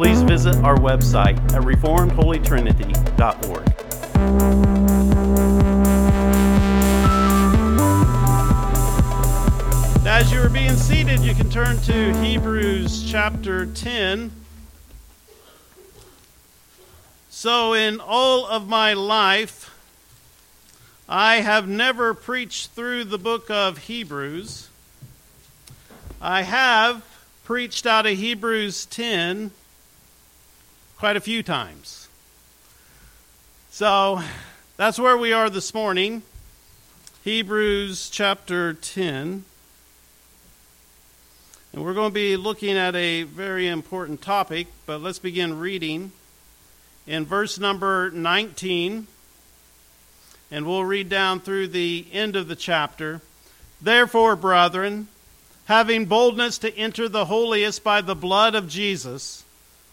please visit our website at reformedholytrinity.org. As you are being seated, you can turn to Hebrews chapter 10. So, in all of my life, I have never preached through the book of Hebrews. I have preached out of Hebrews 10 quite a few times. So, that's where we are this morning. Hebrews chapter 10. And we're going to be looking at a very important topic, but let's begin reading in verse number 19. And we'll read down through the end of the chapter. Therefore, brethren, having boldness to enter the holiest by the blood of Jesus,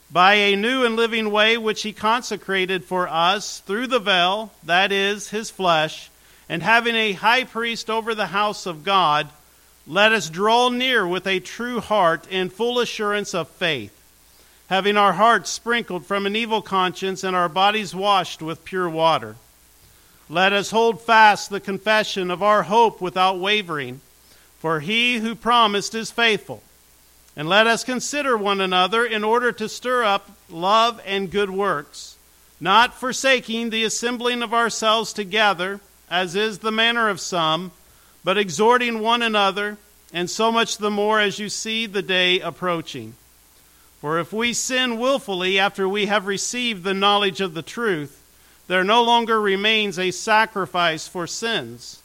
by a new and living way which he consecrated for us through the veil, that is, his flesh, and having a high priest over the house of God, let us draw near with a true heart in full assurance of faith, having our hearts sprinkled from an evil conscience and our bodies washed with pure water. Let us hold fast the confession of our hope without wavering, for he who promised is faithful. And let us consider one another in order to stir up love and good works, not forsaking the assembling of ourselves together, as is the manner of some but exhorting one another, and so much the more as you see the day approaching. For if we sin wilfully after we have received the knowledge of the truth, there no longer remains a sacrifice for sins,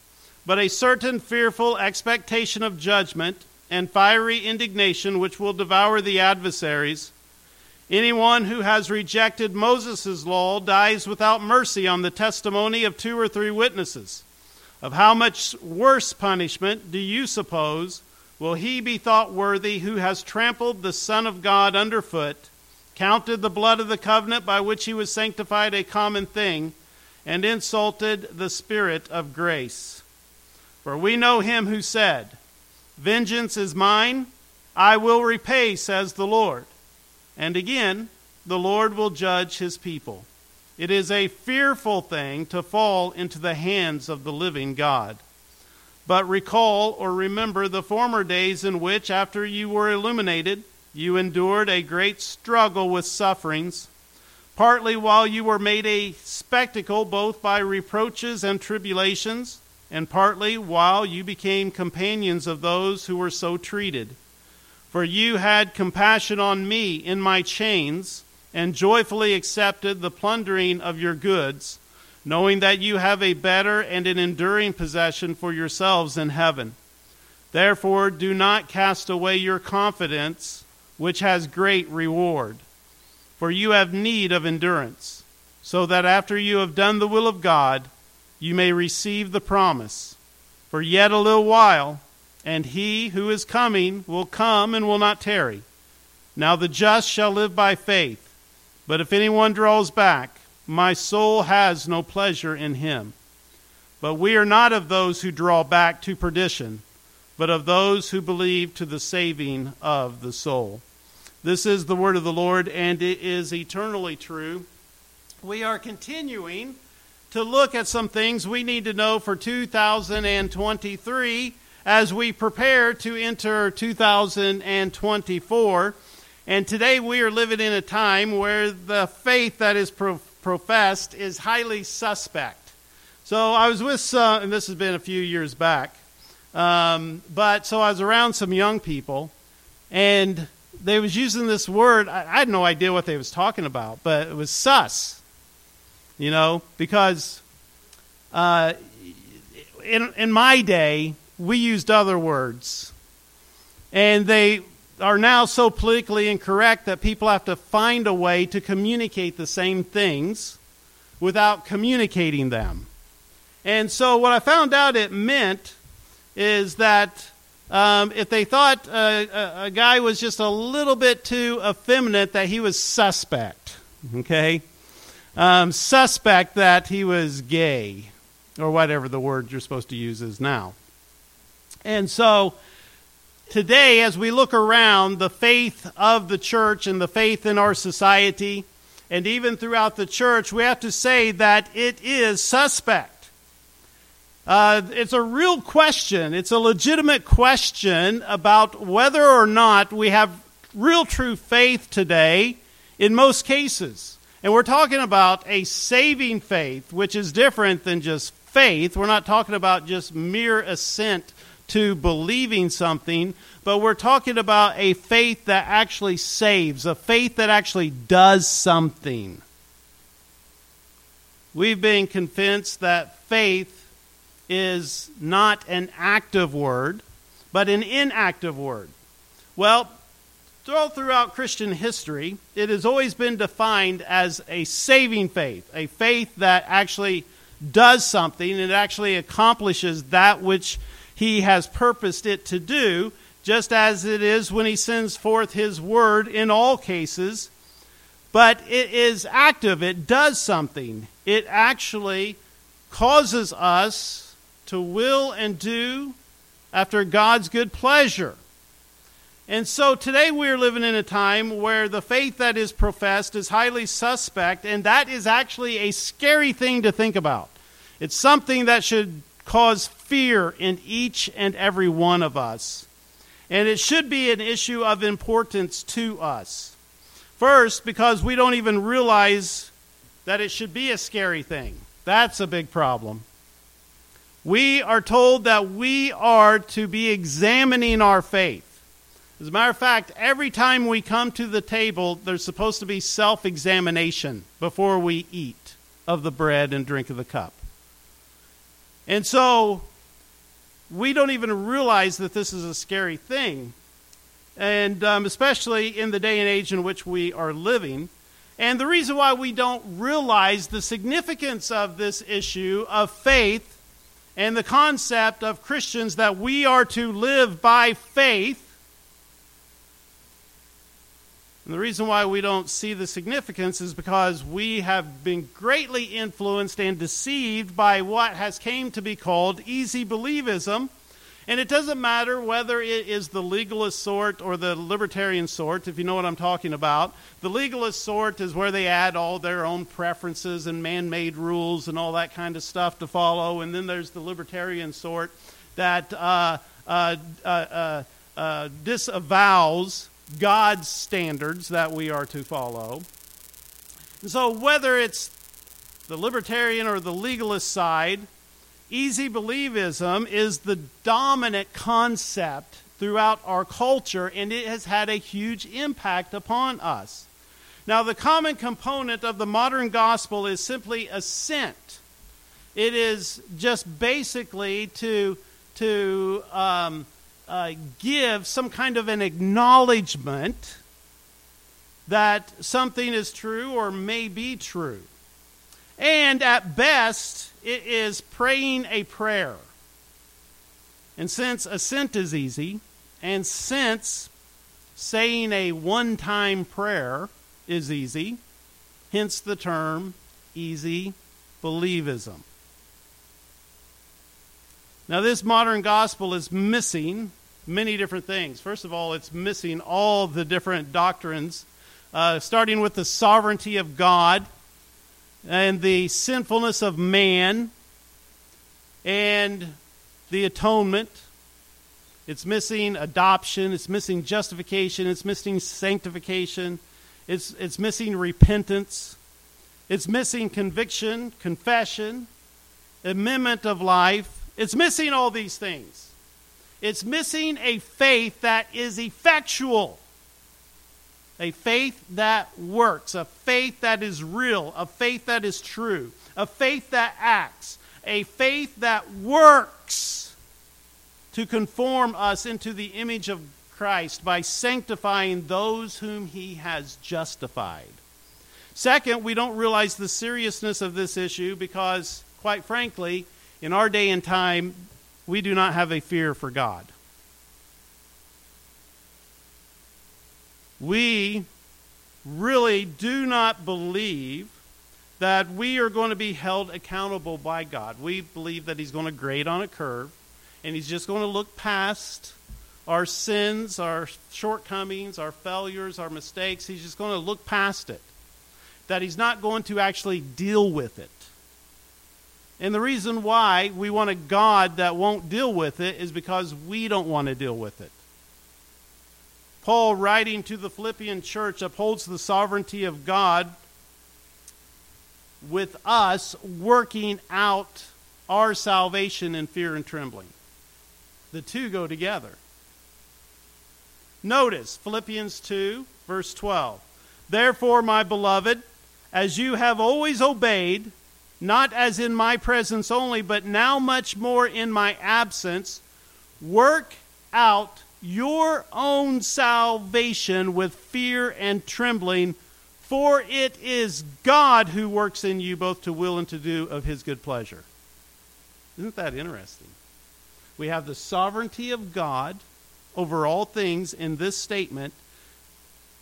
but a certain fearful expectation of judgment and fiery indignation which will devour the adversaries. Anyone who has rejected Moses' law dies without mercy on the testimony of two or three witnesses. Of how much worse punishment do you suppose will he be thought worthy who has trampled the Son of God underfoot, counted the blood of the covenant by which he was sanctified a common thing, and insulted the Spirit of grace? For we know him who said, Vengeance is mine, I will repay, says the Lord. And again, the Lord will judge his people. It is a fearful thing to fall into the hands of the living God. But recall or remember the former days in which, after you were illuminated, you endured a great struggle with sufferings, partly while you were made a spectacle both by reproaches and tribulations, and partly while you became companions of those who were so treated. For you had compassion on me in my chains and joyfully accepted the plundering of your goods, knowing that you have a better and an enduring possession for yourselves in heaven. Therefore, do not cast away your confidence, which has great reward. For you have need of endurance, so that after you have done the will of God, you may receive the promise. For yet a little while, and he who is coming will come and will not tarry. Now the just shall live by faith. But if anyone draws back, my soul has no pleasure in him. But we are not of those who draw back to perdition, but of those who believe to the saving of the soul. This is the word of the Lord, and it is eternally true. We are continuing to look at some things we need to know for 2023 as we prepare to enter 2024. And today we are living in a time where the faith that is pro- professed is highly suspect. So I was with, uh, and this has been a few years back, um, but so I was around some young people, and they was using this word. I, I had no idea what they was talking about, but it was sus. You know, because uh, in in my day we used other words, and they are now so politically incorrect that people have to find a way to communicate the same things without communicating them. And so, what I found out it meant is that um, if they thought uh, a, a guy was just a little bit too effeminate, that he was suspect. Okay? Um, suspect that he was gay, or whatever the word you're supposed to use is now. And so, today, as we look around the faith of the church and the faith in our society, and even throughout the church, we have to say that it is suspect. Uh, it's a real question. It's a legitimate question about whether or not we have real true faith today in most cases. And we're talking about a saving faith, which is different than just faith. We're not talking about just mere assent to believing something, but we're talking about a faith that actually saves, a faith that actually does something. We've been convinced that faith is not an active word, but an inactive word. Well, all throughout Christian history, it has always been defined as a saving faith, a faith that actually does something and it actually accomplishes that which he has purposed it to do, just as it is when he sends forth his word in all cases. But it is active, it does something. It actually causes us to will and do after God's good pleasure. And so today we're living in a time where the faith that is professed is highly suspect, and that is actually a scary thing to think about. It's something that should cause fear in each and every one of us. And it should be an issue of importance to us. First, because we don't even realize that it should be a scary thing. That's a big problem we are told that we are to be examining our faith. As a matter of fact, every time we come to the table, there's supposed to be self examination before we eat of the bread and drink of the cup. And so, we don't even realize that this is a scary thing. And um, especially in the day and age in which we are living. And the reason why we don't realize the significance of this issue of faith and the concept of Christians that we are to live by faith. And the reason why we don't see the significance is because we have been greatly influenced and deceived by what has came to be called easy believism and it doesn't matter whether it is the legalist sort or the libertarian sort, if you know what I'm talking about. The legalist sort is where they add all their own preferences and man made rules and all that kind of stuff to follow. And then there's the libertarian sort that uh, uh, uh, uh, uh disavows God's standards that we are to follow. And so, whether it's the libertarian or the legalist side, easy believism is the dominant concept throughout our culture, and it has had a huge impact upon us. Now, the common component of the modern gospel is simply assent. It is just basically to, to um, uh, give some kind of an acknowledgement that something is true or may be true. And at best, it is praying a prayer. And since assent is easy, and since saying a one time prayer is easy, hence the term easy believism. Now, this modern gospel is missing many different things. First of all, it's missing all the different doctrines, uh, starting with the sovereignty of God and the sinfulness of man and the atonement. It's missing adoption, it's missing justification, it's missing sanctification, it's, it's missing repentance, it's missing conviction, confession, amendment of life. It's missing all these things. It's missing a faith that is effectual. A faith that works, a faith that is real, a faith that is true, a faith that acts, a faith that works to conform us into the image of Christ by sanctifying those whom he has justified. Second, we don't realize the seriousness of this issue because, quite frankly, in our day and time, we do not have a fear for God. We really do not believe that we are going to be held accountable by God. We believe that He's going to grade on a curve and He's just going to look past our sins, our shortcomings, our failures, our mistakes. He's just going to look past it. That He's not going to actually deal with it. And the reason why we want a God that won't deal with it is because we don't want to deal with it. Paul, writing to the Philippian church, upholds the sovereignty of God with us working out our salvation in fear and trembling. The two go together. Notice Philippians 2, verse 12. Therefore, my beloved, as you have always obeyed, not as in my presence only, but now much more in my absence. Work out your own salvation with fear and trembling, for it is God who works in you both to will and to do of his good pleasure. Isn't that interesting? We have the sovereignty of God over all things in this statement.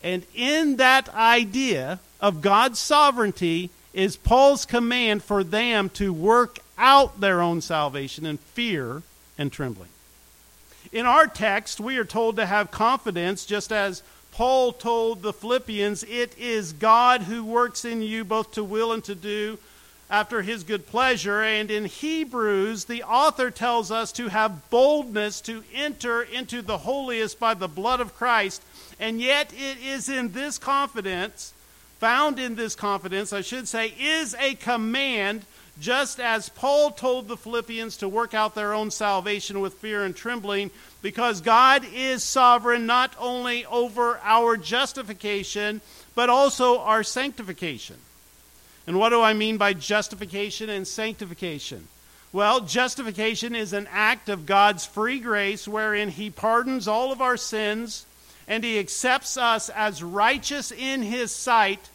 And in that idea of God's sovereignty, is Paul's command for them to work out their own salvation in fear and trembling. In our text, we are told to have confidence, just as Paul told the Philippians, it is God who works in you both to will and to do after his good pleasure. And in Hebrews, the author tells us to have boldness to enter into the holiest by the blood of Christ. And yet, it is in this confidence found in this confidence, I should say, is a command, just as Paul told the Philippians to work out their own salvation with fear and trembling, because God is sovereign not only over our justification, but also our sanctification. And what do I mean by justification and sanctification? Well, justification is an act of God's free grace wherein He pardons all of our sins and he accepts us as righteous in his sight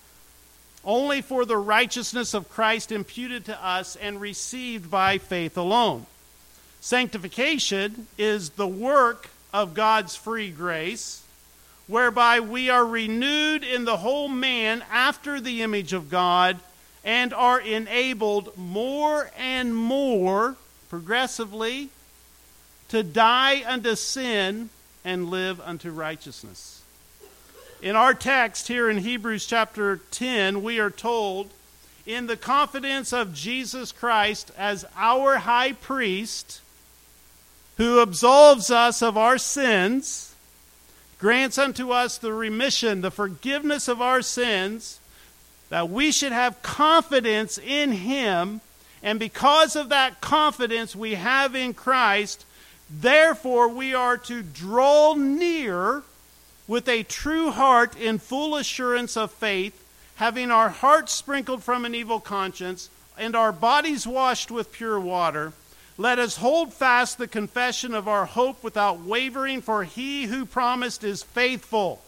only for the righteousness of Christ imputed to us and received by faith alone. Sanctification is the work of God's free grace, whereby we are renewed in the whole man after the image of God and are enabled more and more progressively to die unto sin and live unto righteousness. In our text here in Hebrews chapter 10, we are told, in the confidence of Jesus Christ as our high priest, who absolves us of our sins, grants unto us the remission, the forgiveness of our sins, that we should have confidence in him. And because of that confidence we have in Christ, Therefore, we are to draw near with a true heart in full assurance of faith, having our hearts sprinkled from an evil conscience and our bodies washed with pure water. Let us hold fast the confession of our hope without wavering, for he who promised is faithful.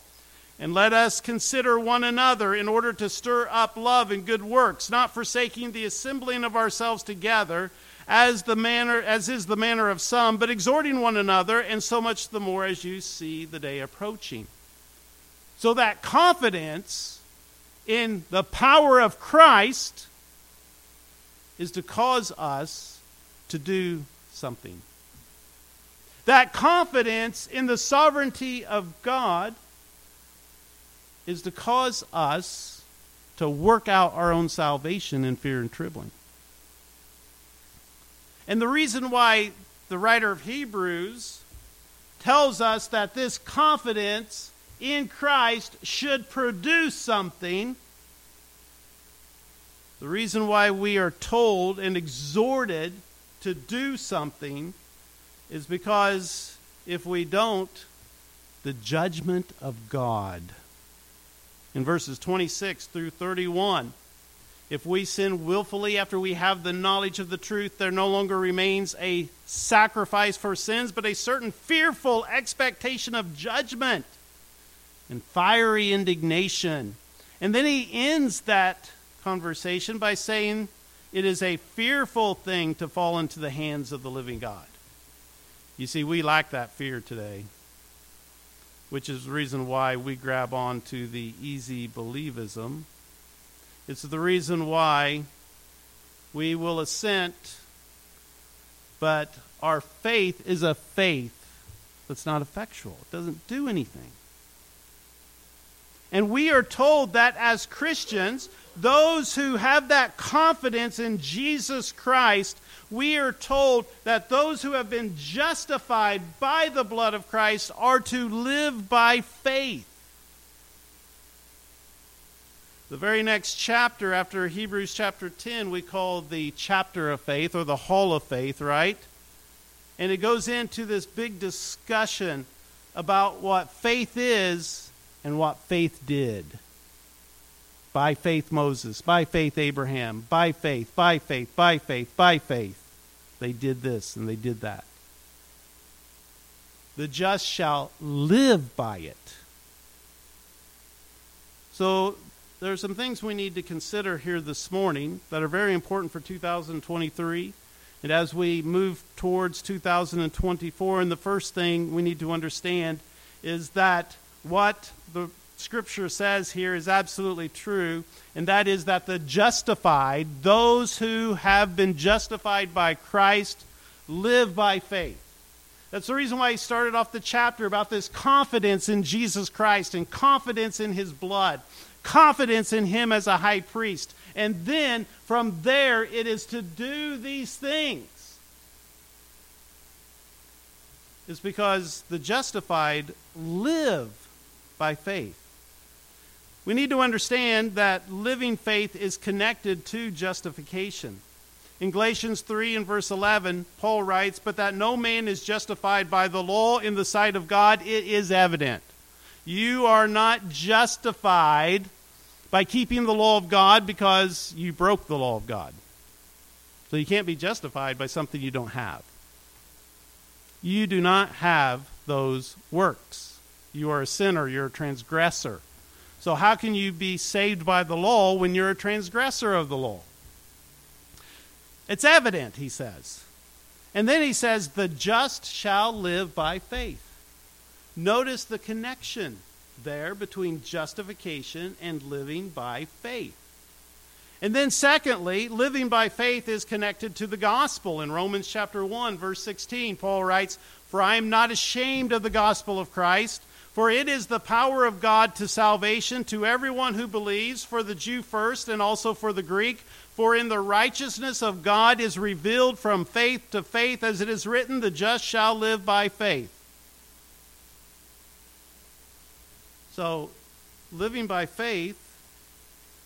And let us consider one another in order to stir up love and good works, not forsaking the assembling of ourselves together as the manner as is the manner of some, but exhorting one another, and so much the more as you see the day approaching. So that confidence in the power of Christ is to cause us to do something. That confidence in the sovereignty of God is to cause us to work out our own salvation in fear and trembling. And the reason why the writer of Hebrews tells us that this confidence in Christ should produce something, the reason why we are told and exhorted to do something is because if we don't, the judgment of God. In verses 26 through 31, If we sin willfully after we have the knowledge of the truth, there no longer remains a sacrifice for sins, but a certain fearful expectation of judgment and fiery indignation. And then he ends that conversation by saying, It is a fearful thing to fall into the hands of the living God. You see, we lack that fear today, which is the reason why we grab on to the easy believism. It's the reason why we will assent, but our faith is a faith that's not effectual. It doesn't do anything. And we are told that as Christians, those who have that confidence in Jesus Christ, we are told that those who have been justified by the blood of Christ are to live by faith. The very next chapter after Hebrews chapter 10, we call the chapter of faith or the hall of faith, right? And it goes into this big discussion about what faith is and what faith did. By faith, Moses. By faith, Abraham. By faith, by faith, by faith, by faith. They did this and they did that. The just shall live by it. So there are some things we need to consider here this morning that are very important for 2023. And as we move towards 2024, and the first thing we need to understand is that what the scripture says here is absolutely true, and that is that the justified, those who have been justified by Christ, live by faith. That's the reason why he started off the chapter about this confidence in Jesus Christ and confidence in his blood, confidence in him as a high priest. And then from there, it is to do these things. It's because the justified live by faith. We need to understand that living faith is connected to justification. In Galatians 3 and verse 11, Paul writes, But that no man is justified by the law in the sight of God, it is evident. You are not justified by keeping the law of God because you broke the law of God. So you can't be justified by something you don't have. You do not have those works. You are a sinner, you're a transgressor. So, how can you be saved by the law when you're a transgressor of the law? It's evident, he says. And then he says, The just shall live by faith. Notice the connection there between justification and living by faith. And then, secondly, living by faith is connected to the gospel. In Romans chapter 1, verse 16, Paul writes, For I am not ashamed of the gospel of Christ for it is the power of God to salvation to everyone who believes, for the Jew first and also for the Greek. For in the righteousness of God is revealed from faith to faith, as it is written, the just shall live by faith. So, living by faith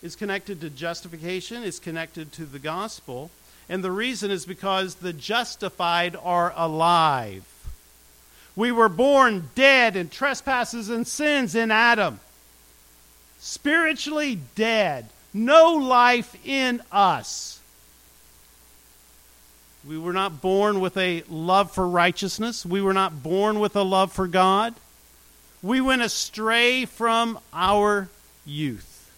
is connected to justification, is connected to the gospel. And the reason is because the justified are alive. We were born dead in trespasses and sins in Adam. Spiritually dead. No life in us. We were not born with a love for righteousness. We were not born with a love for God. We went astray from our youth.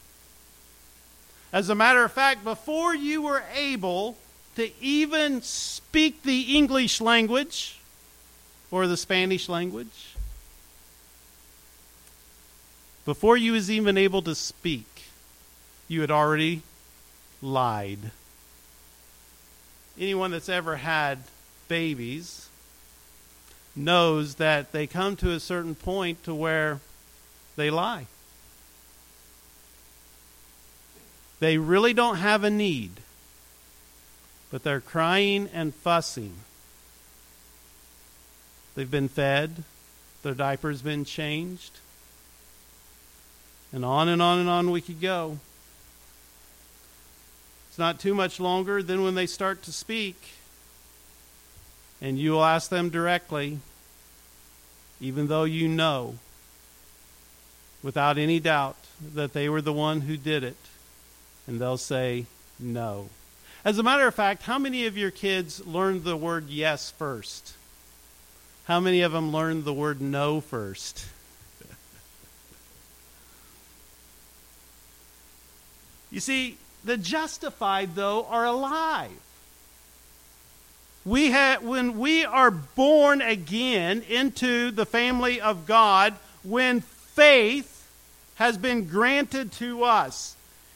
As a matter of fact, before you were able to even speak the English language, or the Spanish language. Before you was even able to speak, you had already lied. Anyone that's ever had babies knows that they come to a certain point to where they lie. They really don't have a need, but they're crying and fussing They've been fed, their diaper's been changed, and on and on and on we could go. It's not too much longer than when they start to speak, and you will ask them directly, even though you know without any doubt that they were the one who did it. And they'll say no. As a matter of fact, how many of your kids learned the word yes first? How many of them learned the word no first? you see, the justified, though, are alive. We have, when we are born again into the family of God, when faith has been granted to us,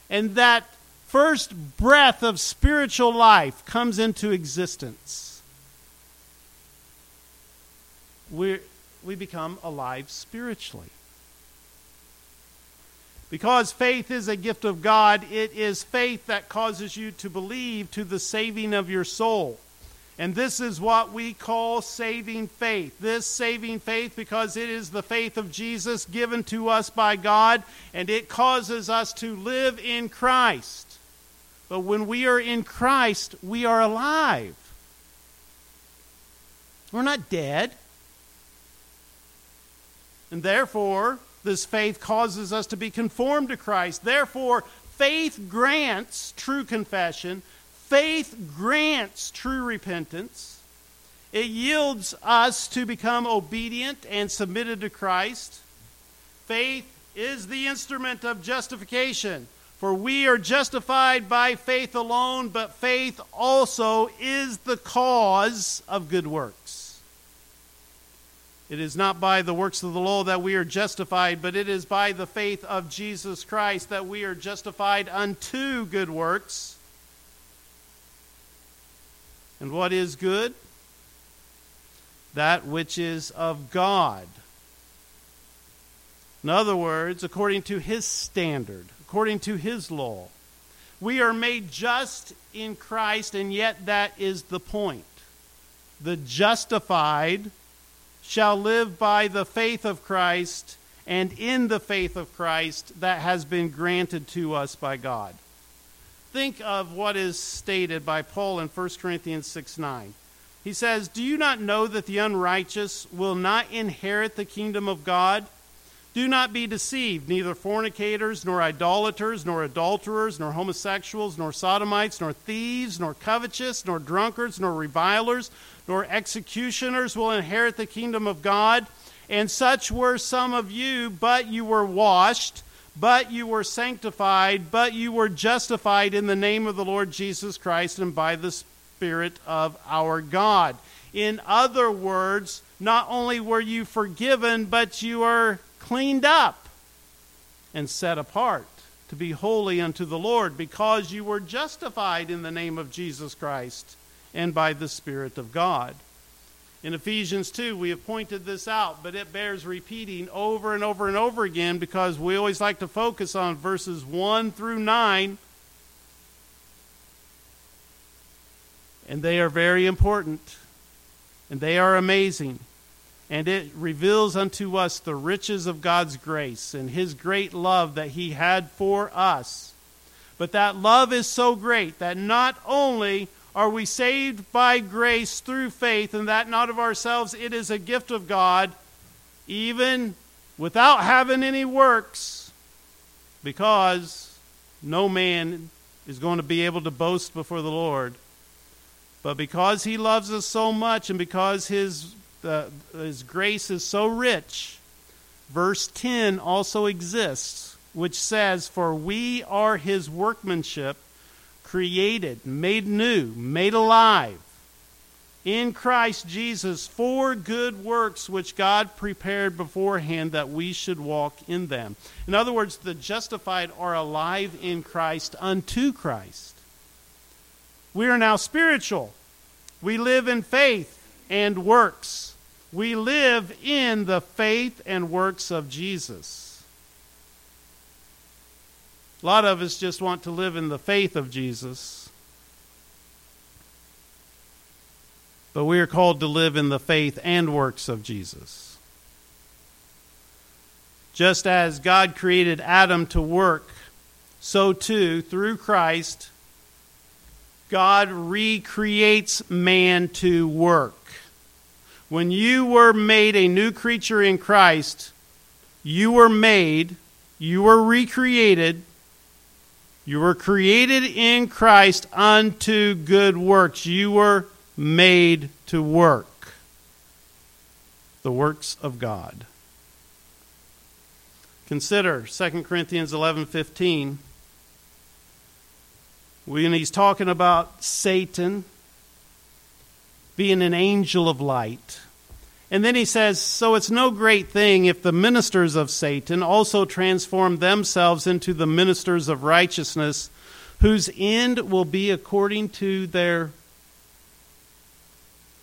and that first breath of spiritual life comes into existence, we we become alive spiritually. Because faith is a gift of God, it is faith that causes you to believe to the saving of your soul. And this is what we call saving faith. This saving faith, because it is the faith of Jesus given to us by God, and it causes us to live in Christ. But when we are in Christ, we are alive. We're not dead. And therefore, this faith causes us to be conformed to Christ. Therefore, faith grants true confession Faith grants true repentance. It yields us to become obedient and submitted to Christ. Faith is the instrument of justification. For we are justified by faith alone, but faith also is the cause of good works. It is not by the works of the law that we are justified, but it is by the faith of Jesus Christ that we are justified unto good works. And what is good? That which is of God. In other words, according to His standard, according to His law. We are made just in Christ, and yet that is the point. The justified shall live by the faith of Christ and in the faith of Christ that has been granted to us by God think of what is stated by Paul in 1 Corinthians 6 9. He says, Do you not know that the unrighteous will not inherit the kingdom of God? Do not be deceived. Neither fornicators, nor idolaters, nor adulterers, nor homosexuals, nor sodomites, nor thieves, nor covetous, nor drunkards, nor revilers, nor executioners will inherit the kingdom of God. And such were some of you, but you were washed but you were sanctified, but you were justified in the name of the Lord Jesus Christ and by the Spirit of our God. In other words, not only were you forgiven, but you are cleaned up and set apart to be holy unto the Lord because you were justified in the name of Jesus Christ and by the Spirit of God. In Ephesians 2, we have pointed this out, but it bears repeating over and over and over again because we always like to focus on verses 1 through 9. And they are very important, and they are amazing. And it reveals unto us the riches of God's grace and His great love that He had for us. But that love is so great that not only are we saved by grace through faith, and that not of ourselves? It is a gift of God, even without having any works, because no man is going to be able to boast before the Lord. But because He loves us so much, and because His, uh, his grace is so rich, verse 10 also exists, which says, For we are His workmanship created, made new, made alive in Christ Jesus for good works which God prepared beforehand that we should walk in them. In other words, the justified are alive in Christ unto Christ. We are now spiritual. We live in faith and works. We live in the faith and works of Jesus. A lot of us just want to live in the faith of Jesus. But we are called to live in the faith and works of Jesus. Just as God created Adam to work, so too, through Christ, God recreates man to work. When you were made a new creature in Christ, you were made, you were recreated You were created in Christ unto good works. You were made to work the works of God. Consider 2 Corinthians 11:15 when he's talking about Satan being an angel of light. And then he says, So it's no great thing if the ministers of Satan also transform themselves into the ministers of righteousness, whose end will be according to their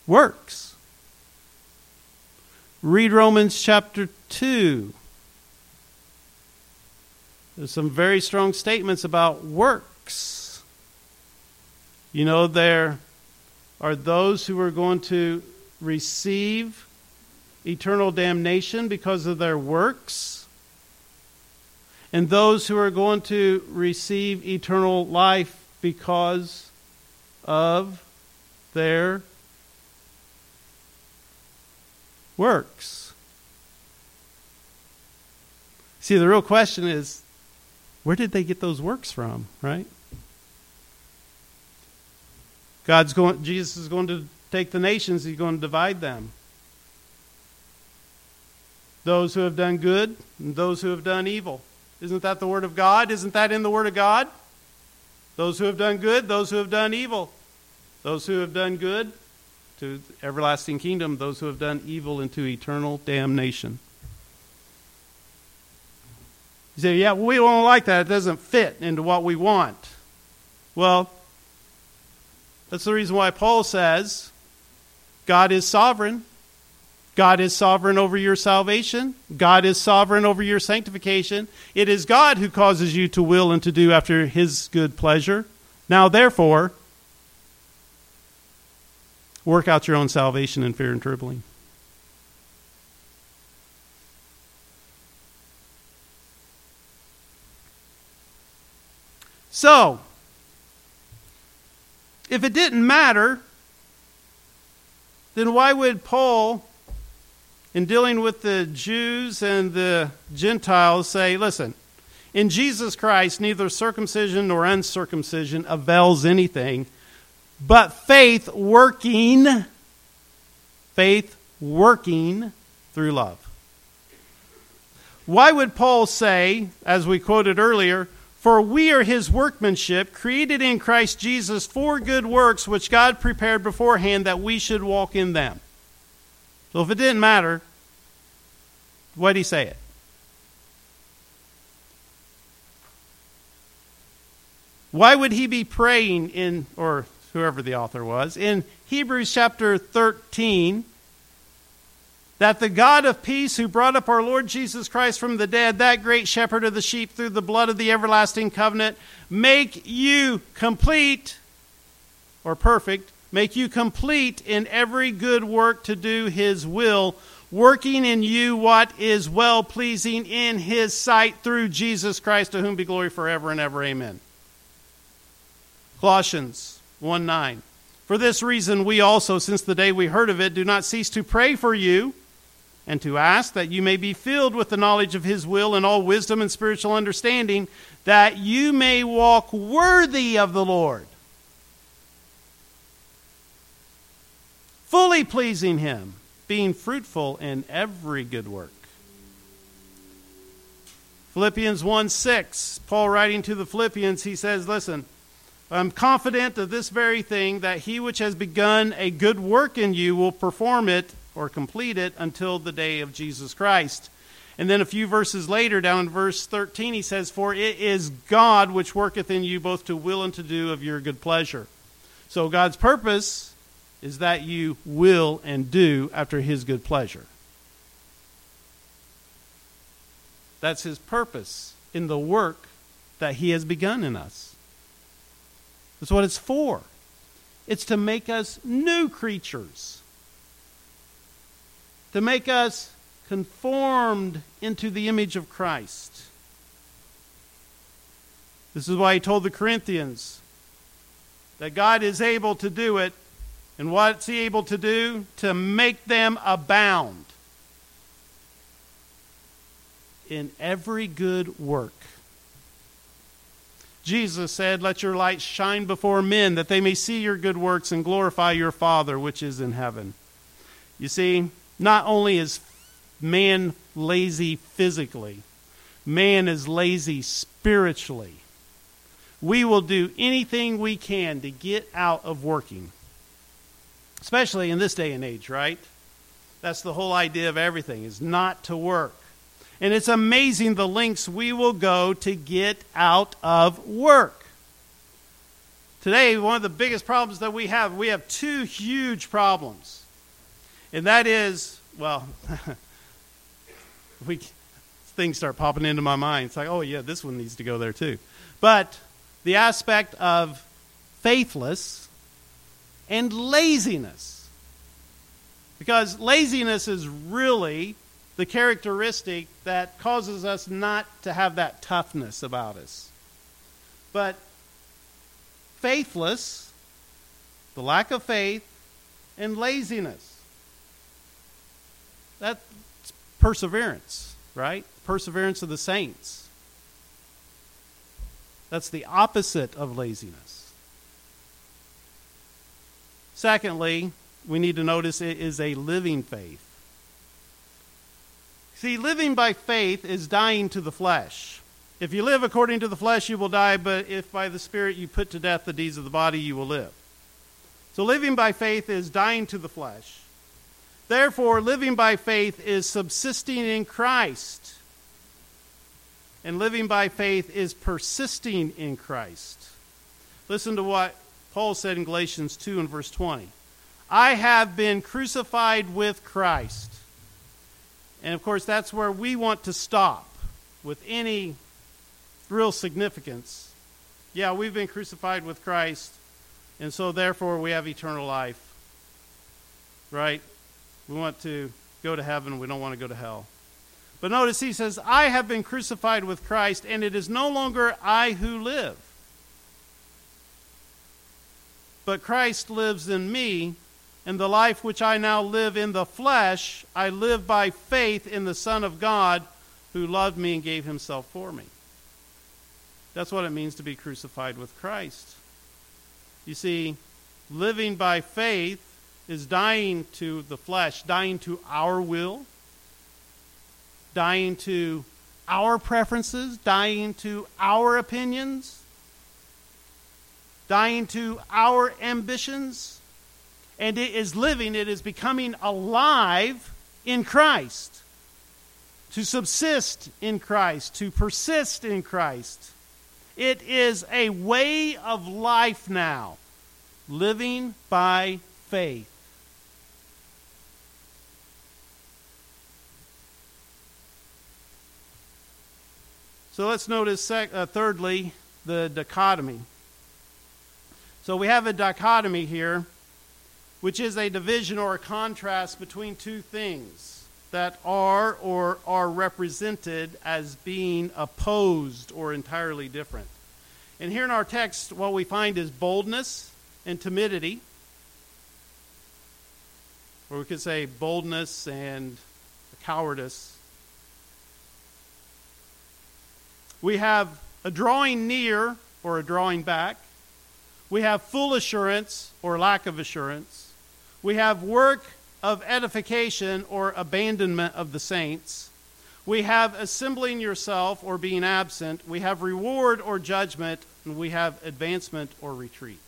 works. Read Romans chapter 2. There's some very strong statements about works. You know, there are those who are going to receive eternal damnation because of their works, and those who are going to receive eternal life because of their works. See, the real question is where did they get those works from, right? God's going Jesus is going to take the nations, he's going to divide them. Those who have done good and those who have done evil. Isn't that the word of God? Isn't that in the word of God? Those who have done good, those who have done evil. Those who have done good to everlasting kingdom, those who have done evil into eternal damnation. You say, yeah, we don't like that. It doesn't fit into what we want. Well, that's the reason why Paul says God is sovereign. God is sovereign over your salvation. God is sovereign over your sanctification. It is God who causes you to will and to do after his good pleasure. Now, therefore, work out your own salvation in fear and trembling. So, if it didn't matter, then why would Paul, in dealing with the Jews and the Gentiles, say, listen, in Jesus Christ, neither circumcision nor uncircumcision avails anything, but faith working, faith working through love. Why would Paul say, as we quoted earlier, for we are his workmanship, created in Christ Jesus for good works, which God prepared beforehand that we should walk in them. So if it didn't matter, why did he say it? Why would he be praying in, or whoever the author was, in Hebrews chapter 13? that the God of peace, who brought up our Lord Jesus Christ from the dead, that great shepherd of the sheep through the blood of the everlasting covenant, make you complete or perfect, make you complete in every good work to do his will, working in you what is well pleasing in his sight through Jesus Christ, to whom be glory forever and ever. Amen. Colossians 1 9. For this reason, we also, since the day we heard of it, do not cease to pray for you and to ask that you may be filled with the knowledge of his will and all wisdom and spiritual understanding, that you may walk worthy of the Lord, fully pleasing him, being fruitful in every good work. Philippians 1 6, Paul writing to the Philippians, he says, Listen, I'm confident of this very thing, that he which has begun a good work in you will perform it or complete it until the day of Jesus Christ. And then a few verses later, down in verse 13, he says, For it is God which worketh in you both to will and to do of your good pleasure. So God's purpose is that you will and do after his good pleasure. That's his purpose in the work that he has begun in us. That's what it's for. It's to make us new creatures to make us conformed into the image of Christ. This is why he told the Corinthians that God is able to do it. And what's he able to do? To make them abound in every good work. Jesus said, Let your light shine before men, that they may see your good works and glorify your Father which is in heaven. You see, not only is man lazy physically, man is lazy spiritually. We will do anything we can to get out of working, especially in this day and age, right? That's the whole idea of everything, is not to work. And it's amazing the lengths we will go to get out of work. Today, one of the biggest problems that we have, we have two huge problems. And that is, well, we things start popping into my mind. It's like, oh yeah, this one needs to go there too. But the aspect of faithless and laziness. Because laziness is really the characteristic that causes us not to have that toughness about us. But faithless, the lack of faith, and laziness. That's perseverance, right? Perseverance of the saints. That's the opposite of laziness. Secondly, we need to notice it is a living faith. See, living by faith is dying to the flesh. If you live according to the flesh, you will die, but if by the Spirit you put to death the deeds of the body, you will live. So living by faith is dying to the flesh. Therefore, living by faith is subsisting in Christ. And living by faith is persisting in Christ. Listen to what Paul said in Galatians 2 and verse 20. I have been crucified with Christ. And of course, that's where we want to stop with any real significance. Yeah, we've been crucified with Christ, and so therefore we have eternal life. Right? We want to go to heaven, we don't want to go to hell. But notice he says, I have been crucified with Christ, and it is no longer I who live. But Christ lives in me, and the life which I now live in the flesh, I live by faith in the Son of God who loved me and gave himself for me. That's what it means to be crucified with Christ. You see, living by faith is dying to the flesh, dying to our will, dying to our preferences, dying to our opinions, dying to our ambitions and it is living, it is becoming alive in Christ. To subsist in Christ, to persist in Christ. It is a way of life now, living by faith. So let's notice, sec- uh, thirdly, the dichotomy. So we have a dichotomy here which is a division or a contrast between two things that are or are represented as being opposed or entirely different. And here in our text, what we find is boldness and timidity. Or we could say boldness and cowardice. We have a drawing near or a drawing back. We have full assurance or lack of assurance. We have work of edification or abandonment of the saints. We have assembling yourself or being absent. We have reward or judgment. And we have advancement or retreat.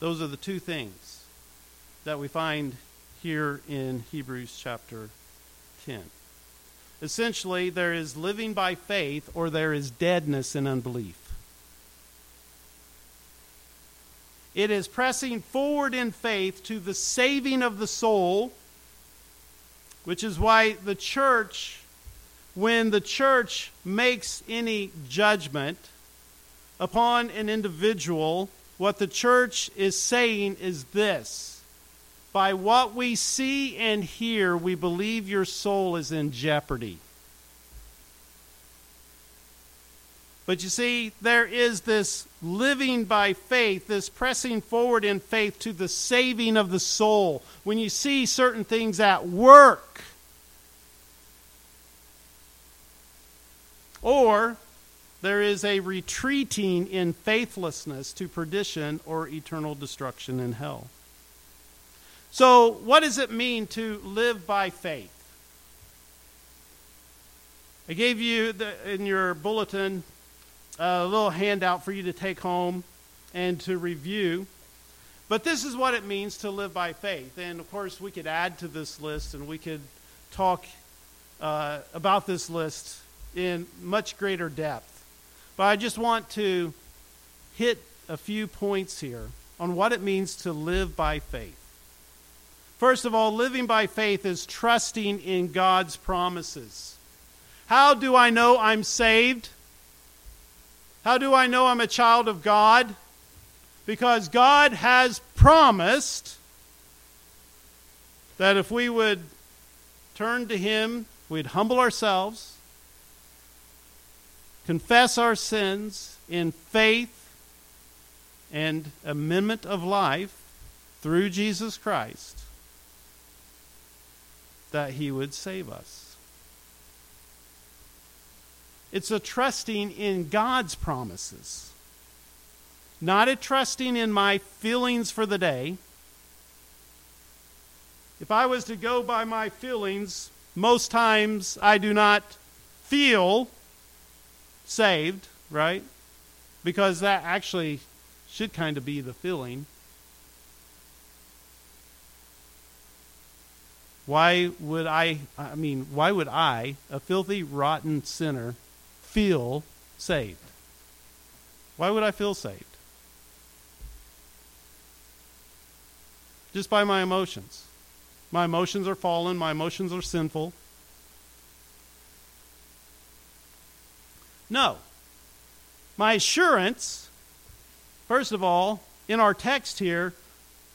Those are the two things that we find here in Hebrews chapter 10. Essentially, there is living by faith or there is deadness in unbelief. It is pressing forward in faith to the saving of the soul, which is why the church, when the church makes any judgment upon an individual, what the church is saying is this By what we see and hear, we believe your soul is in jeopardy. But you see, there is this living by faith, this pressing forward in faith to the saving of the soul. When you see certain things at work, or there is a retreating in faithlessness to perdition or eternal destruction in hell. So, what does it mean to live by faith? I gave you the, in your bulletin a little handout for you to take home and to review. But this is what it means to live by faith. And of course, we could add to this list and we could talk uh, about this list in much greater depth. But I just want to hit a few points here on what it means to live by faith. First of all, living by faith is trusting in God's promises. How do I know I'm saved? How do I know I'm a child of God? Because God has promised that if we would turn to Him, we'd humble ourselves, confess our sins in faith and amendment of life through Jesus Christ, that He would save us. It's a trusting in God's promises, not a trusting in my feelings for the day. If I was to go by my feelings, most times I do not feel saved, right? Because that actually should kind of be the feeling. Why would I, I mean, why would I, a filthy, rotten sinner, feel saved? Why would I feel saved? Just by my emotions. My emotions are fallen, my emotions are sinful. No. My assurance, first of all, in our text here,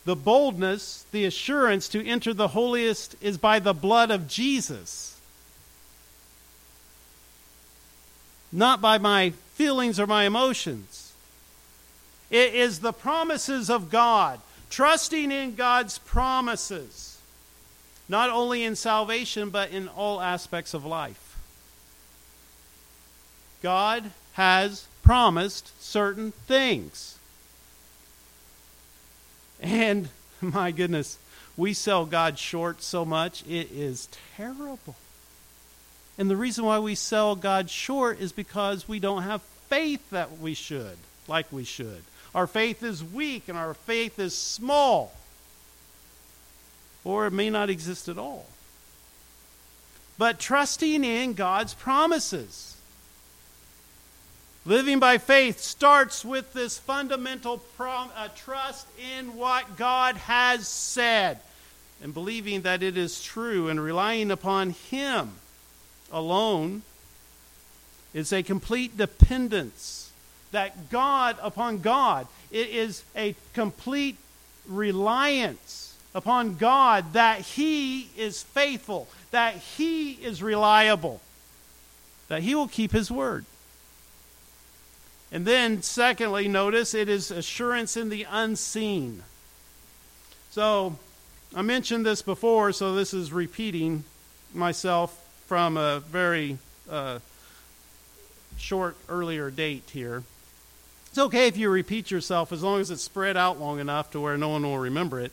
the boldness, the assurance to enter the holiest is by the blood of Jesus. Not by my feelings or my emotions. It is the promises of God, trusting in God's promises, not only in salvation, but in all aspects of life. God has promised certain things. And my goodness, we sell God short so much, it is terrible. And the reason why we sell God short is because we don't have faith that we should, like we should. Our faith is weak and our faith is small. Or it may not exist at all. But trusting in God's promises. Living by faith starts with this fundamental prom- uh, trust in what God has said and believing that it is true and relying upon Him alone. It's a complete dependence that God upon God. It is a complete reliance upon God that He is faithful, that He is reliable, that He will keep His word. And then, secondly, notice it is assurance in the unseen. So, I mentioned this before, so this is repeating myself from a very uh, short earlier date here. It's okay if you repeat yourself as long as it's spread out long enough to where no one will remember it.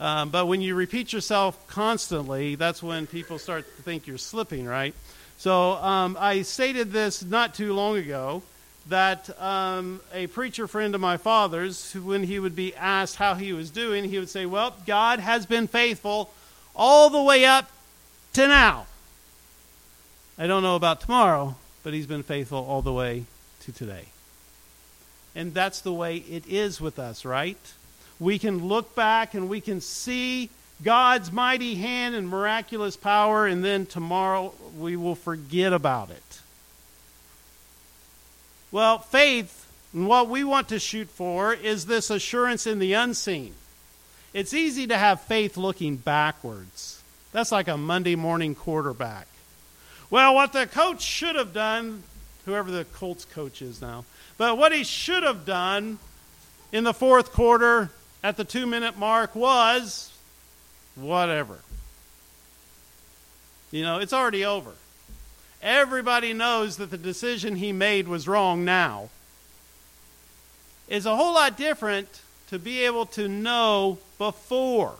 Um, but when you repeat yourself constantly, that's when people start to think you're slipping, right? So um, I stated this not too long ago that um, a preacher friend of my father's, when he would be asked how he was doing, he would say, Well, God has been faithful all the way up to now. I don't know about tomorrow, but he's been faithful all the way to today. And that's the way it is with us, right? We can look back and we can see God's mighty hand and miraculous power, and then tomorrow we will forget about it. Well, faith, and what we want to shoot for, is this assurance in the unseen. It's easy to have faith looking backwards. That's like a Monday morning quarterback. Well, what the coach should have done, whoever the Colts coach is now, but what he should have done in the fourth quarter at the two minute mark was whatever. You know, it's already over. Everybody knows that the decision he made was wrong now. It's a whole lot different to be able to know before,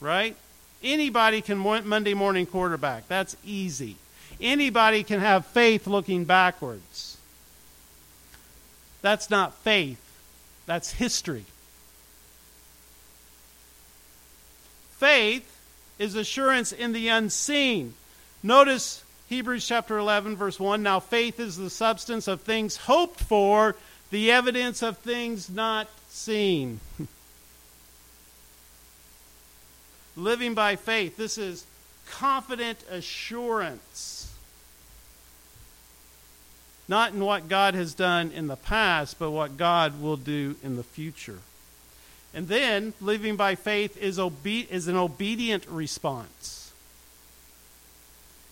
right? Anybody can want Monday morning quarterback. That's easy. Anybody can have faith looking backwards. That's not faith, that's history. Faith is assurance in the unseen. Notice Hebrews chapter 11, verse 1. Now, faith is the substance of things hoped for, the evidence of things not seen. Living by faith. This is confident assurance. Not in what God has done in the past, but what God will do in the future. And then, living by faith is, obe- is an obedient response.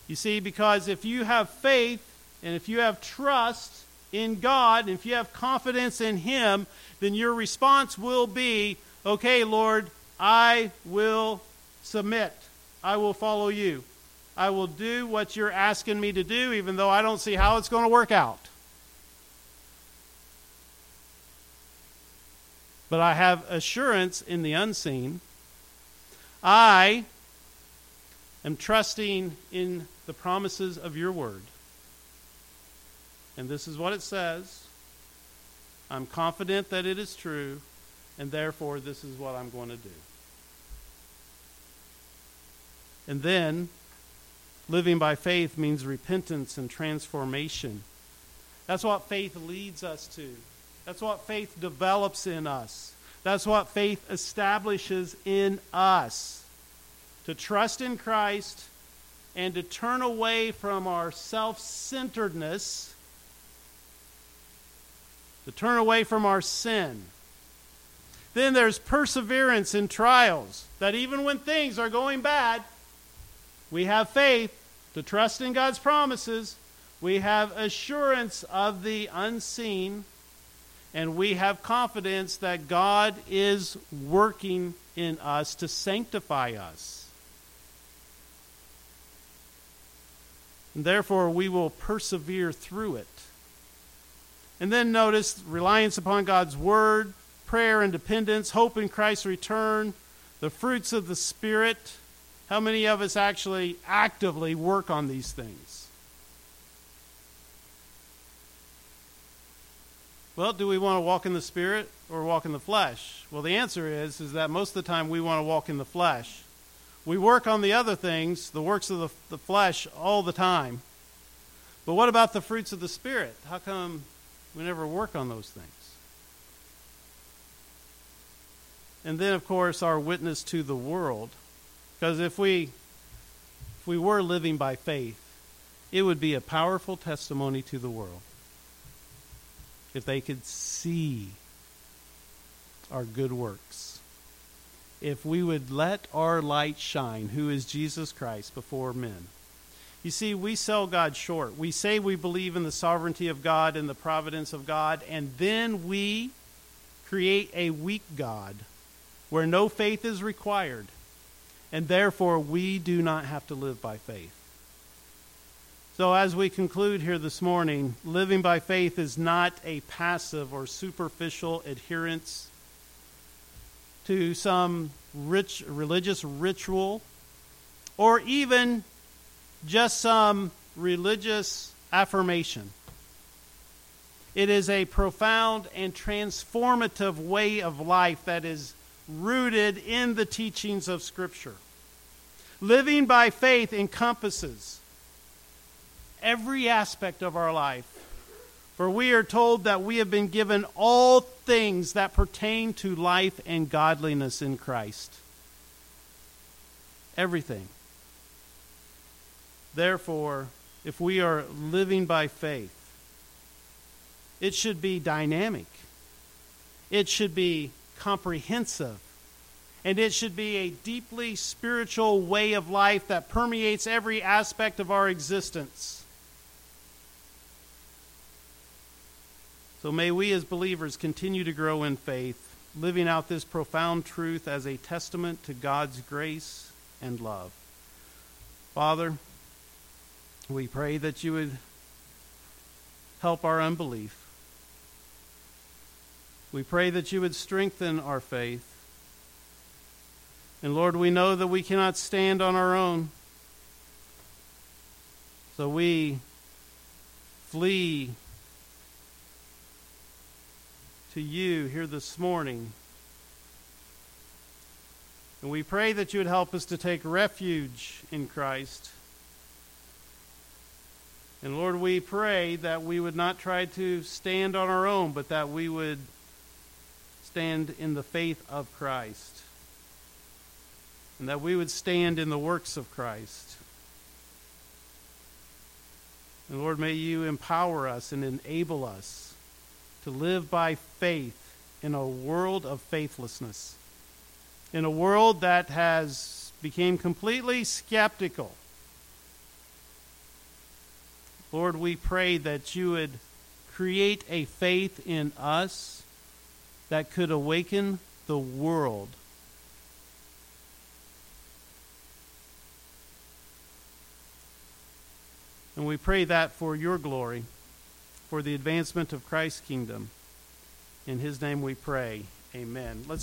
You see, because if you have faith and if you have trust in God, if you have confidence in Him, then your response will be, okay, Lord, I will submit. I will follow you. I will do what you're asking me to do, even though I don't see how it's going to work out. But I have assurance in the unseen. I am trusting in the promises of your word. And this is what it says I'm confident that it is true, and therefore this is what I'm going to do. And then, living by faith means repentance and transformation. That's what faith leads us to. That's what faith develops in us. That's what faith establishes in us. To trust in Christ and to turn away from our self centeredness, to turn away from our sin. Then there's perseverance in trials, that even when things are going bad, we have faith to trust in God's promises. We have assurance of the unseen and we have confidence that God is working in us to sanctify us. And therefore, we will persevere through it. And then notice reliance upon God's word, prayer and dependence, hope in Christ's return, the fruits of the Spirit. How many of us actually actively work on these things? Well, do we want to walk in the spirit or walk in the flesh? Well, the answer is is that most of the time we want to walk in the flesh. We work on the other things, the works of the, the flesh, all the time. But what about the fruits of the spirit? How come we never work on those things? And then, of course, our witness to the world. Because if we, if we were living by faith, it would be a powerful testimony to the world if they could see our good works. If we would let our light shine, who is Jesus Christ, before men. You see, we sell God short. We say we believe in the sovereignty of God and the providence of God, and then we create a weak God where no faith is required, and therefore we do not have to live by faith. So, as we conclude here this morning, living by faith is not a passive or superficial adherence to some rich religious ritual or even just some religious affirmation. It is a profound and transformative way of life that is rooted in the teachings of Scripture. Living by faith encompasses every aspect of our life. For we are told that we have been given all things that pertain to life and godliness in Christ. Everything. Therefore, if we are living by faith, it should be dynamic. It should be comprehensive. And it should be a deeply spiritual way of life that permeates every aspect of our existence. So may we as believers continue to grow in faith, living out this profound truth as a testament to God's grace and love. Father, We pray that you would help our unbelief. We pray that you would strengthen our faith. And Lord, we know that we cannot stand on our own. So we flee to you here this morning. And we pray that you would help us to take refuge in Christ. And Lord, we pray that we would not try to stand on our own, but that we would stand in the faith of Christ. And that we would stand in the works of Christ. And Lord, may you empower us and enable us to live by faith in a world of faithlessness, in a world that has become completely skeptical. Lord, we pray that you would create a faith in us that could awaken the world. And we pray that for your glory, for the advancement of Christ's kingdom. In his name we pray. Amen. Let's